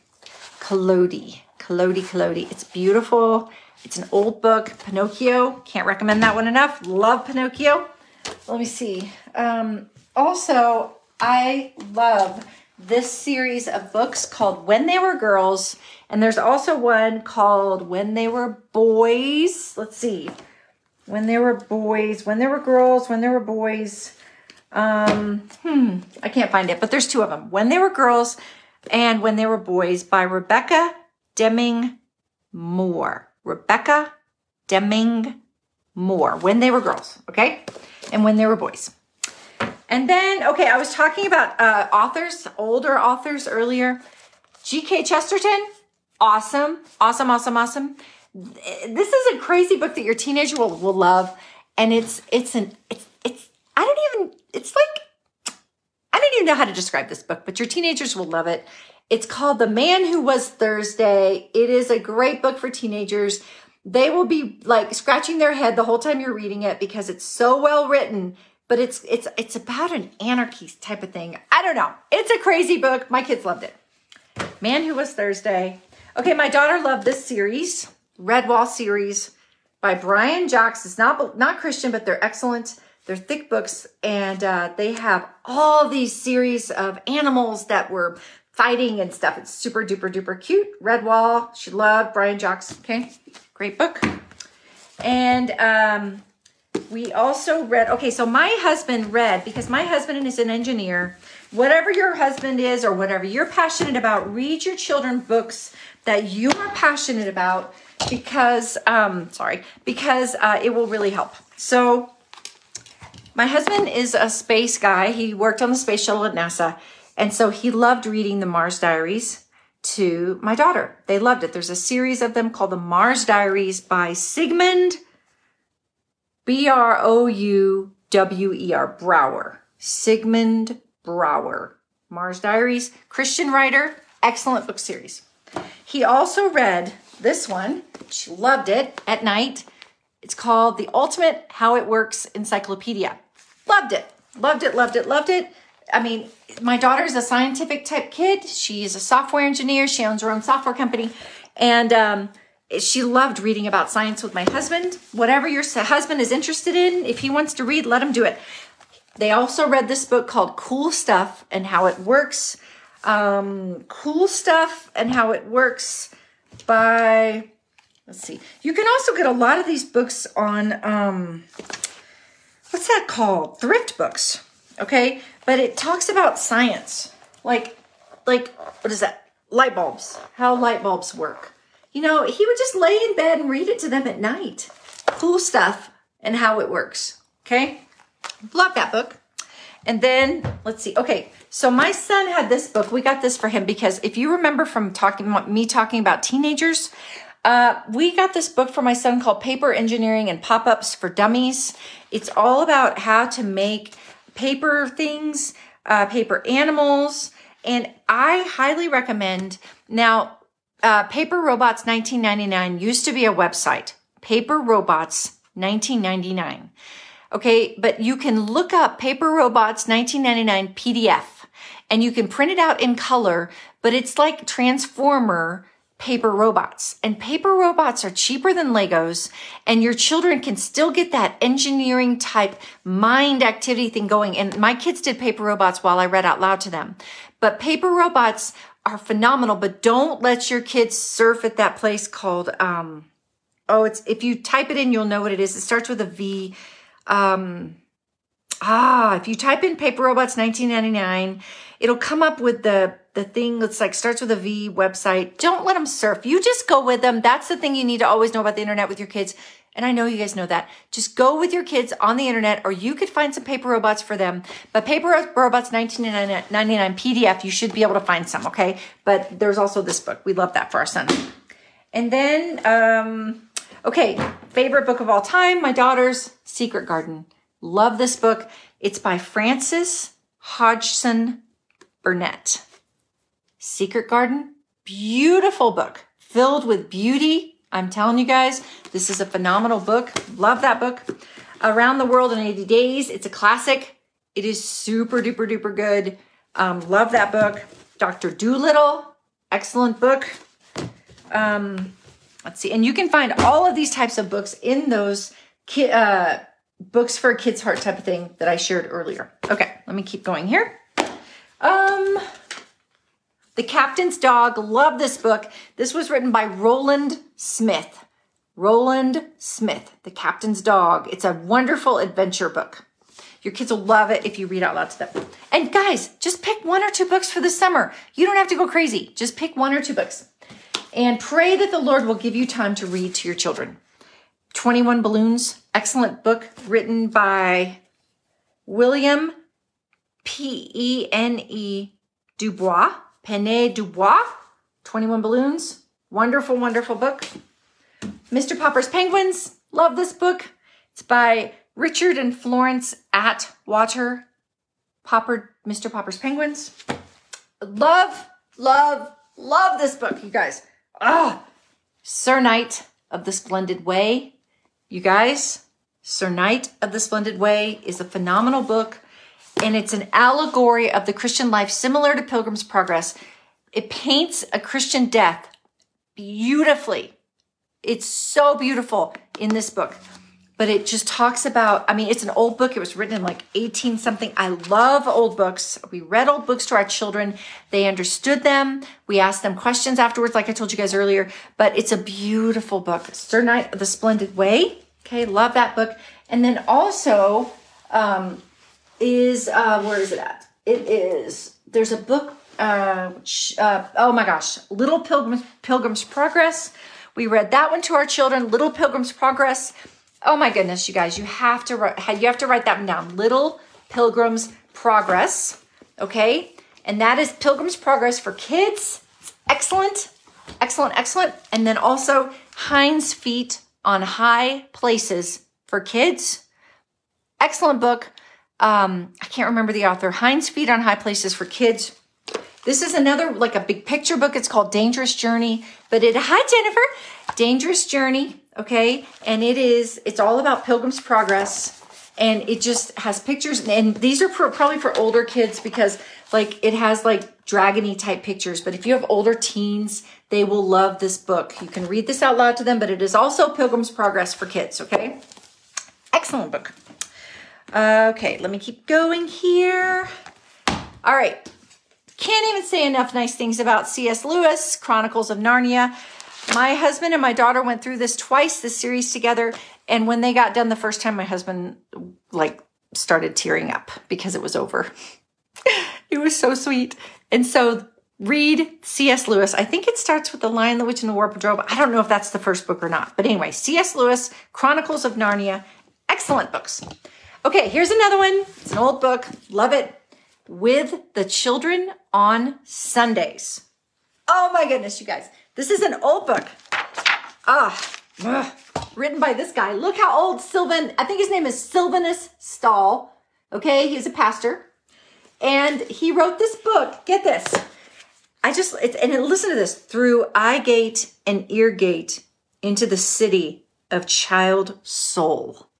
Collodi, Collodi, Collodi. It's beautiful. It's an old book, Pinocchio. Can't recommend that one enough. Love Pinocchio. Let me see. Um, also, I love this series of books called When They Were Girls. And there's also one called When They Were Boys. Let's see. When They Were Boys, When They Were Girls, When They Were Boys. Um, hmm, I can't find it, but there's two of them. When They Were Girls and When They Were Boys by Rebecca Deming Moore. Rebecca Deming Moore. When They Were Girls, okay? And When They Were Boys. And then, okay, I was talking about uh, authors, older authors earlier. G.K. Chesterton, awesome, awesome, awesome, awesome. This is a crazy book that your teenager will, will love, and it's it's an it's it's I don't even it's like I don't even know how to describe this book, but your teenagers will love it. It's called The Man Who Was Thursday. It is a great book for teenagers. They will be like scratching their head the whole time you're reading it because it's so well written but it's it's it's about an anarchy type of thing. I don't know. It's a crazy book. My kids loved it. Man Who Was Thursday. Okay, my daughter loved this series, Redwall series by Brian Jacques. It's not not Christian, but they're excellent. They're thick books, and uh, they have all these series of animals that were fighting and stuff. It's super duper duper cute. Redwall. She loved Brian Jacques. Okay, great book. And um, we also read, okay, so my husband read, because my husband is an engineer. Whatever your husband is or whatever you're passionate about, read your children books that you are passionate about because, um, sorry, because uh, it will really help. So, my husband is a space guy. He worked on the space shuttle at NASA. And so he loved reading the Mars Diaries to my daughter. They loved it. There's a series of them called the Mars Diaries by Sigmund B R O U W E R Brouwer. Sigmund Brouwer. Mars Diaries, Christian writer, excellent book series. He also read this one. She loved it at night. It's called The Ultimate How It Works Encyclopedia. Loved it. Loved it, loved it, loved it. I mean, my daughter's a scientific type kid. She is a software engineer. She owns her own software company. And um, she loved reading about science with my husband. Whatever your husband is interested in, if he wants to read, let him do it. They also read this book called Cool Stuff and How It Works. Um, cool Stuff and How It Works by, let's see. You can also get a lot of these books on, um, what's that called? Thrift books. Okay. But it talks about science. Like, like, what is that? Light bulbs. How light bulbs work. You know, he would just lay in bed and read it to them at night. Cool stuff and how it works. Okay. Love that book. And then let's see. Okay, so my son had this book. We got this for him because if you remember from talking me talking about teenagers, uh, we got this book for my son called Paper Engineering and Pop Ups for Dummies. It's all about how to make paper things, uh, paper animals, and I highly recommend. Now, uh, Paper Robots 1999 used to be a website. Paper Robots 1999. Okay, but you can look up Paper Robots 1999 PDF and you can print it out in color, but it's like Transformer paper robots. And paper robots are cheaper than Legos, and your children can still get that engineering type mind activity thing going. And my kids did paper robots while I read out loud to them. But paper robots are phenomenal, but don't let your kids surf at that place called, um, oh, it's, if you type it in, you'll know what it is. It starts with a V. Um, ah, if you type in paper robots 1999, it'll come up with the the thing that's like starts with a V website. Don't let them surf. You just go with them. That's the thing you need to always know about the internet with your kids. And I know you guys know that. Just go with your kids on the internet or you could find some paper robots for them. But paper robots 1999 PDF, you should be able to find some, okay? But there's also this book. We love that for our son. And then, um, okay, favorite book of all time, my daughter's Secret Garden. Love this book. It's by Frances Hodgson Burnett. Secret Garden, beautiful book filled with beauty. I'm telling you guys, this is a phenomenal book. Love that book. Around the World in 80 Days. It's a classic. It is super duper duper good. Um, love that book. Dr. Dolittle, excellent book. Um, let's see. And you can find all of these types of books in those ki- uh, books for a kid's heart type of thing that I shared earlier. Okay, let me keep going here. Um, the Captain's Dog. Love this book. This was written by Roland Smith. Roland Smith, The Captain's Dog. It's a wonderful adventure book. Your kids will love it if you read out loud to them. And guys, just pick one or two books for the summer. You don't have to go crazy. Just pick one or two books. And pray that the Lord will give you time to read to your children. 21 Balloons, excellent book written by William P E N E Dubois. Penne Dubois, 21 Balloons. Wonderful, wonderful book. Mr. Popper's Penguins. Love this book. It's by Richard and Florence Atwater. Popper, Mr. Popper's Penguins. Love, love, love this book, you guys. Ah, Sir Knight of the Splendid Way. You guys, Sir Knight of the Splendid Way is a phenomenal book and it's an allegory of the Christian life similar to Pilgrim's Progress. It paints a Christian death beautifully. It's so beautiful in this book. But it just talks about, I mean, it's an old book. It was written in like 18 something. I love old books. We read old books to our children. They understood them. We asked them questions afterwards, like I told you guys earlier. But it's a beautiful book. Sir Knight of the Splendid Way. Okay, love that book. And then also um, is, uh, where is it at? It is, there's a book, uh, uh, oh my gosh, Little Pilgrim's, Pilgrim's Progress. We read that one to our children, Little Pilgrim's Progress. Oh my goodness, you guys, you have to write, you have to write that one down. Little Pilgrim's Progress, okay? And that is Pilgrim's Progress for kids. It's excellent, excellent, excellent. And then also Hind's Feet on High Places for kids. Excellent book. Um, I can't remember the author. Hind's Feet on High Places for kids. This is another like a big picture book. It's called Dangerous Journey. But it hi Jennifer, Dangerous Journey. Okay, and it is it's all about Pilgrim's Progress, and it just has pictures. And these are for, probably for older kids because like it has like dragony type pictures. But if you have older teens, they will love this book. You can read this out loud to them. But it is also Pilgrim's Progress for kids. Okay, excellent book. Okay, let me keep going here. All right. Can't even say enough nice things about C.S. Lewis, Chronicles of Narnia. My husband and my daughter went through this twice, this series together. And when they got done the first time, my husband like started tearing up because it was over. it was so sweet. And so read C.S. Lewis. I think it starts with The Lion, the Witch, and the Wardrobe. I don't know if that's the first book or not. But anyway, C.S. Lewis, Chronicles of Narnia. Excellent books. Okay, here's another one. It's an old book. Love it. With the Children on Sundays. Oh my goodness, you guys. This is an old book. Ah, ugh, written by this guy. Look how old Sylvan, I think his name is Sylvanus Stall. Okay, he's a pastor. And he wrote this book. Get this. I just, and listen to this through eye gate and ear gate into the city of child soul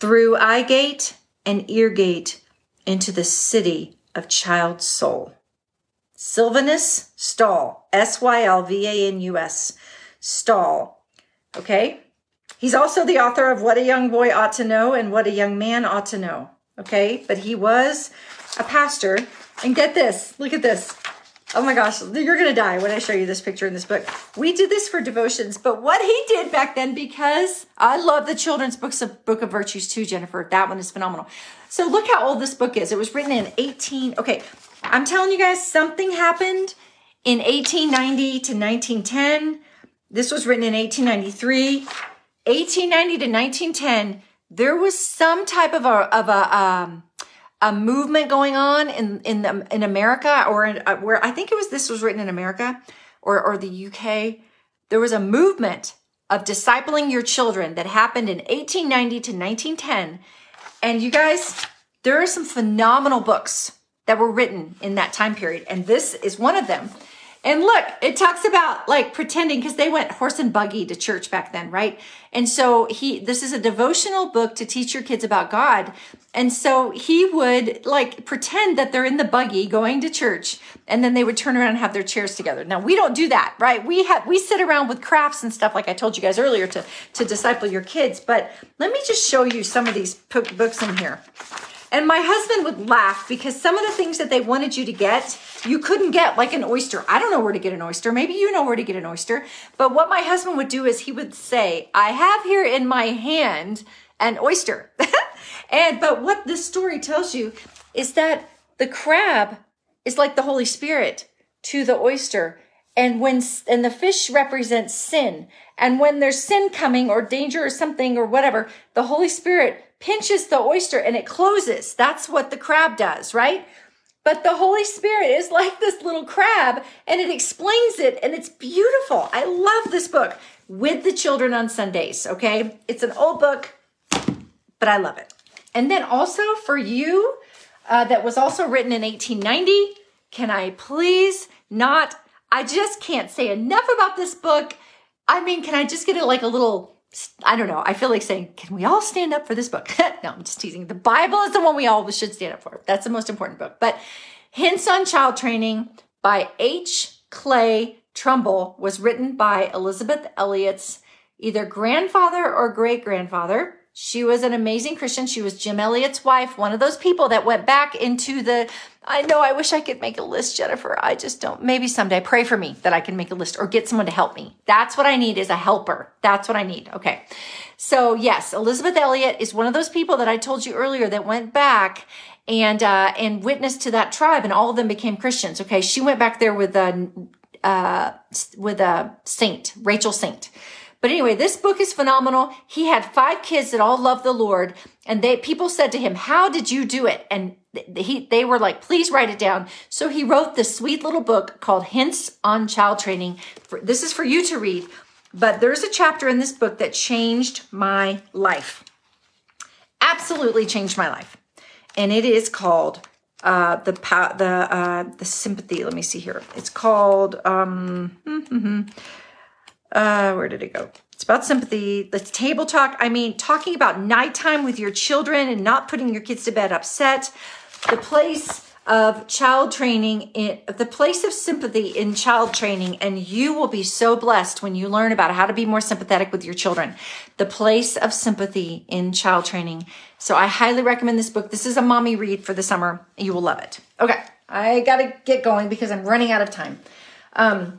through eye gate and ear gate into the city of child soul. Sylvanus Stall, S Y L V A N U S, Stall. Okay? He's also the author of What a Young Boy Ought to Know and What a Young Man Ought to Know. Okay? But he was a pastor. And get this look at this. Oh my gosh, you're going to die when I show you this picture in this book. We did this for devotions, but what he did back then, because I love the children's books of Book of Virtues too, Jennifer. That one is phenomenal. So look how old this book is. It was written in 18. Okay, I'm telling you guys, something happened in 1890 to 1910. This was written in 1893. 1890 to 1910, there was some type of a, of a, um, a movement going on in in the, in America or in, uh, where I think it was this was written in America or or the UK. There was a movement of discipling your children that happened in 1890 to 1910. And you guys, there are some phenomenal books that were written in that time period and this is one of them. And look, it talks about like pretending because they went horse and buggy to church back then, right? And so he, this is a devotional book to teach your kids about God. And so he would like pretend that they're in the buggy going to church and then they would turn around and have their chairs together. Now we don't do that, right? We have, we sit around with crafts and stuff like I told you guys earlier to, to disciple your kids. But let me just show you some of these books in here. And my husband would laugh because some of the things that they wanted you to get, you couldn't get, like an oyster. I don't know where to get an oyster. Maybe you know where to get an oyster. But what my husband would do is he would say, I have here in my hand an oyster. and, but what this story tells you is that the crab is like the Holy Spirit to the oyster. And when, and the fish represents sin. And when there's sin coming or danger or something or whatever, the Holy Spirit pinches the oyster and it closes. That's what the crab does, right? But the Holy Spirit is like this little crab and it explains it and it's beautiful. I love this book with the children on Sundays, okay? It's an old book, but I love it. And then also for you, uh, that was also written in 1890, can I please not? I just can't say enough about this book. I mean, can I just get it like a little I don't know. I feel like saying, can we all stand up for this book? no, I'm just teasing. The Bible is the one we all should stand up for. That's the most important book. But Hints on Child Training by H. Clay Trumbull was written by Elisabeth Elliot's either grandfather or great grandfather. She was an amazing Christian. She was Jim Elliot's wife, one of those people that went back into the. I know I wish I could make a list, Jennifer. I just don't. Maybe someday pray for me that I can make a list or get someone to help me. That's what I need is a helper. That's what I need. Okay. So yes, Elisabeth Elliot is one of those people that I told you earlier that went back and uh, and witnessed to that tribe, and all of them became Christians. Okay, she went back there with a uh, with a saint, Rachel Saint. But anyway, this book is phenomenal. He had five kids that all loved the Lord, and they people said to him, "How did you do it?" And he they were like, "Please write it down." So he wrote this sweet little book called Hints on Child Training. This is for you to read, but there's a chapter in this book that changed my life. Absolutely changed my life and it is called uh, the the uh, the sympathy. Let me see here. It's called um, uh, where did it go? It's about sympathy. The table talk. I mean, talking about nighttime with your children and not putting your kids to bed upset. The place of child training in the place of sympathy in child training and you will be so blessed when you learn about how to be more sympathetic with your children the place of sympathy in child training so i highly recommend this book this is a mommy read for the summer you will love it okay i gotta get going because i'm running out of time um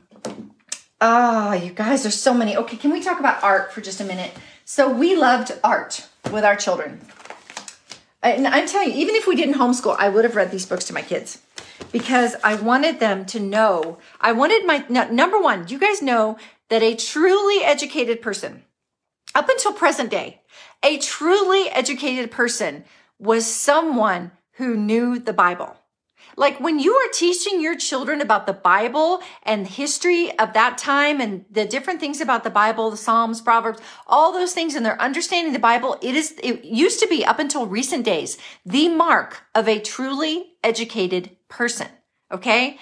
oh, you guys there's so many okay can we talk about art for just a minute so we loved art with our children and I'm telling you, even if we didn't homeschool, I would have read these books to my kids because I wanted them to know. I wanted my number one, you guys know that a truly educated person, up until present day, a truly educated person was someone who knew the Bible. Like when you are teaching your children about the Bible and history of that time and the different things about the Bible, the Psalms, Proverbs, all those things, and they're understanding the Bible, it is, it used to be up until recent days, the mark of a truly educated person. Okay.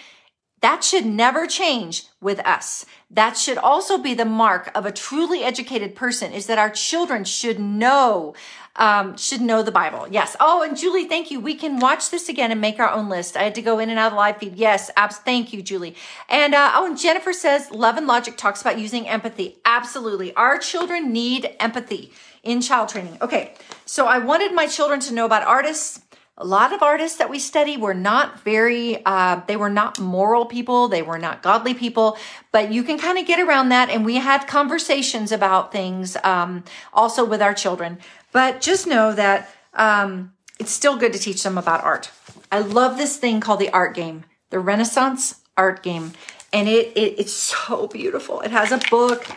That should never change with us. That should also be the mark of a truly educated person is that our children should know um, should know the Bible. Yes. Oh, and Julie, thank you. We can watch this again and make our own list. I had to go in and out of the live feed. Yes, abs. Thank you, Julie. And uh, oh, and Jennifer says Love and Logic talks about using empathy. Absolutely, our children need empathy in child training. Okay, so I wanted my children to know about artists. A lot of artists that we study were not very, uh, they were not moral people. They were not godly people, but you can kind of get around that. And we had conversations about things um, also with our children. But just know that um, it's still good to teach them about art. I love this thing called the art game, the Renaissance art game. And it, it it's so beautiful. It has a book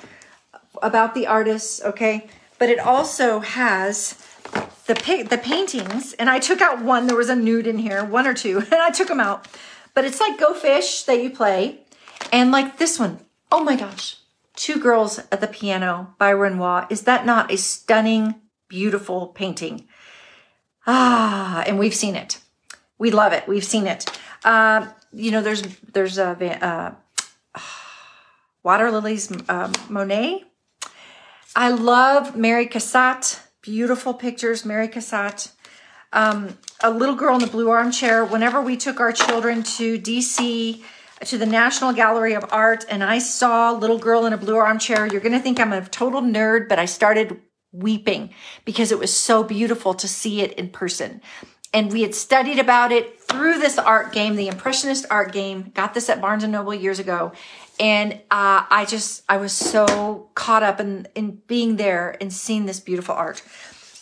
about the artists, okay? But it also has the the paintings. And I took out one. There was a nude in here, one or two, and I took them out. But it's like Go Fish that you play. And like this one, oh my gosh, Two Girls at the Piano by Renoir. Is that not a stunning beautiful painting. Ah, and we've seen it. We love it. We've seen it. Uh, you know, there's there's a uh, water lilies uh, Monet. I love Mary Cassatt. Beautiful pictures, Mary Cassatt. Um, a little girl in the blue armchair. Whenever we took our children to DC to the National Gallery of Art and I saw Little Girl in a Blue Armchair, you're going to think I'm a total nerd, but I started weeping because it was so beautiful to see it in person. And we had studied about it through this art game, the Impressionist art game. Got this at Barnes and Noble years ago. And uh, I just, I was so caught up in, in being there and seeing this beautiful art.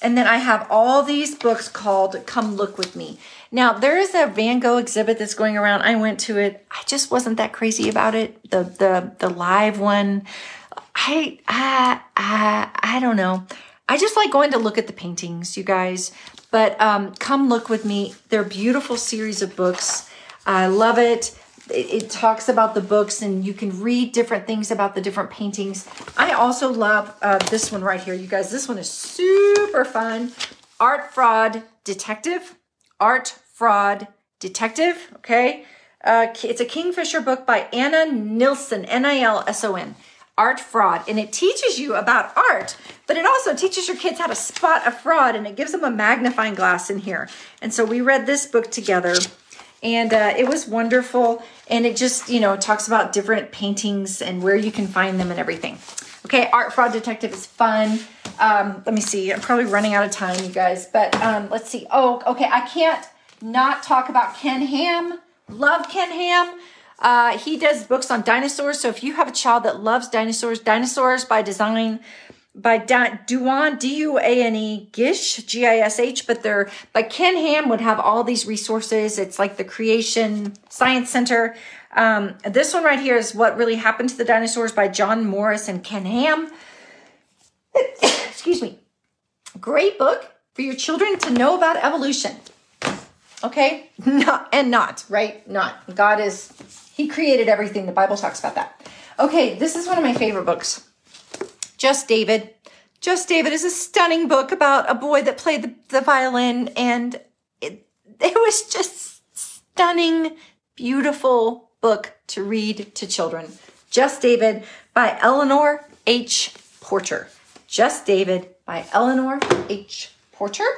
And then I have all these books called Come Look With Me. Now, there is a Van Gogh exhibit that's going around. I went to it. I just wasn't that crazy about it. The, the, the live one. I, I, I, I don't know. I just like going to look at the paintings, you guys. But um, come look with me. They're beautiful series of books. I love it. It. Talks about the books, and you can read different things about the different paintings. I also love uh, this one right here, you guys. This one is super fun. Art Fraud Detective. Art Fraud Detective. Okay. Uh, it's a Kingfisher book by Anna Nilsson, N I L S O N art fraud and it teaches you about art but it also teaches your kids how to spot a fraud and it gives them a magnifying glass in here and so we read this book together and uh, it was wonderful and it just you know talks about different paintings and where you can find them and everything Okay, Art Fraud Detective is fun. Um, let me see. I'm probably running out of time, you guys. But um, let's see. Oh, okay. I can't not talk about Ken Ham. Love Ken Ham. Uh, he does books on dinosaurs. So if you have a child that loves dinosaurs, Dinosaurs by Design by Duane, D-U-A-N-E, Gish, G-I-S-H, but they're, but Ken Ham would have all these resources. It's like the Creation Science Center. Um, this one right here is What Really Happened to the Dinosaurs by John Morris and Ken Ham. Excuse me. Great book for your children to know about evolution. Okay? Not, and not, right? Not. God is, He created everything. The Bible talks about that. Okay, this is one of my favorite books. Just David. Just David is a stunning book about a boy that played the, the violin, and it, it was just stunning, beautiful book to read to children. Just David by Eleanor H. Porter. Just David by Eleanor H. Porter.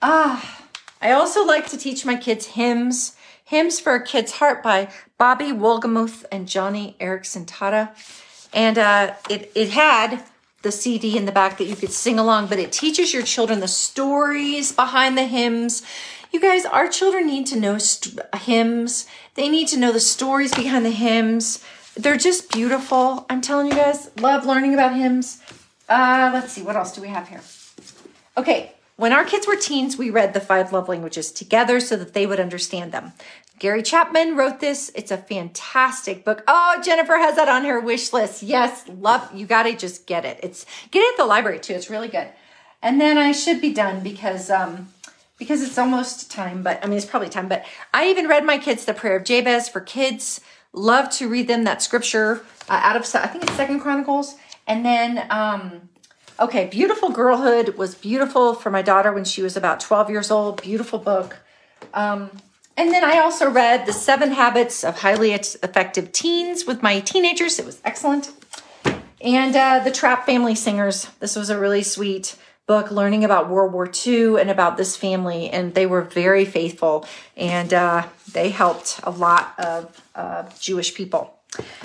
Ah, I also like to teach my kids hymns. Hymns for a Kid's Heart by Bobbie Wolgemuth and Joni Eareckson Tada. And uh, it, it had the CD in the back that you could sing along, but it teaches your children the stories behind the hymns. You guys, our children need to know st- hymns. They need to know the stories behind the hymns. They're just beautiful. I'm telling you guys, love learning about hymns. Uh, let's see, what else do we have here? Okay, when our kids were teens, we read the five love languages together so that they would understand them. Gary Chapman wrote this. It's a fantastic book. Oh, Jennifer has that on her wish list. Yes, love. You got to just get it. It's get it at the library too. It's really good. And then I should be done because um because it's almost time. But I mean, it's probably time. But I even read my kids the Prayer of Jabez for kids. Love to read them that scripture uh, out of I think it's Second Chronicles. And then um okay, Beautiful Girlhood was beautiful for my daughter when she was about 12 years old. Beautiful book. Um, and then I also read The Seven Habits of Highly Effective Teens with my teenagers. It was excellent. And uh, The Trapp Family Singers. This was a really sweet book learning about World War II and about this family. And they were very faithful and uh, they helped a lot of uh, Jewish people.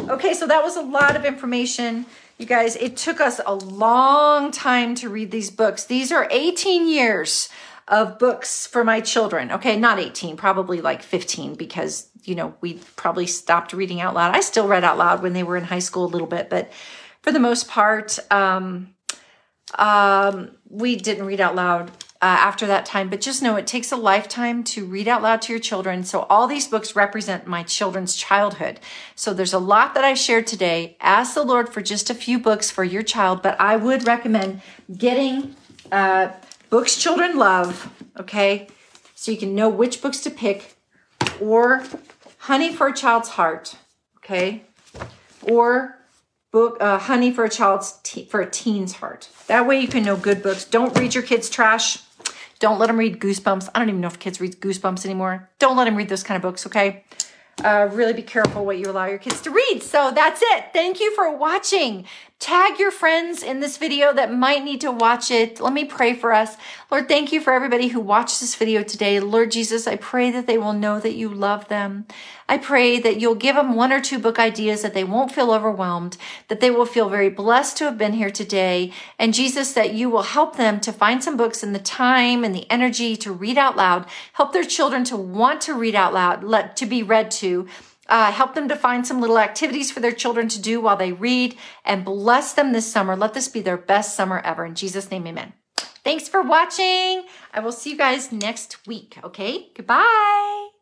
Okay, so that was a lot of information. You guys, it took us a long time to read these books. These are 18 years of books for my children. Okay, not 18, probably like 15 because, you know, we probably stopped reading out loud. I still read out loud when they were in high school a little bit, but for the most part, um, um, we didn't read out loud uh, after that time. But just know it takes a lifetime to read out loud to your children. So all these books represent my children's childhood. So there's a lot that I shared today. Ask the Lord for just a few books for your child, but I would recommend getting uh, books children love, okay? So you can know which books to pick, or Honey for a Child's Heart, okay? Or book uh, Honey for a Child's te- for a Teen's Heart. That way you can know good books. Don't read your kids trash. Don't let them read Goosebumps. I don't even know if kids read Goosebumps anymore. Don't let them read those kind of books, okay? Uh, really be careful what you allow your kids to read. So that's it. Thank you for watching. Tag your friends in this video that might need to watch it. Let me pray for us. Lord, thank you for everybody who watched this video today. Lord Jesus, I pray that they will know that you love them. I pray that you'll give them one or two book ideas that they won't feel overwhelmed, that they will feel very blessed to have been here today. And Jesus, that you will help them to find some books in the time and the energy to read out loud, help their children to want to read out loud, let, to be read to, uh, help them to find some little activities for their children to do while they read and bless them this summer. Let this be their best summer ever. In Jesus' name, amen. Thanks for watching. I will see you guys next week. Okay. Goodbye.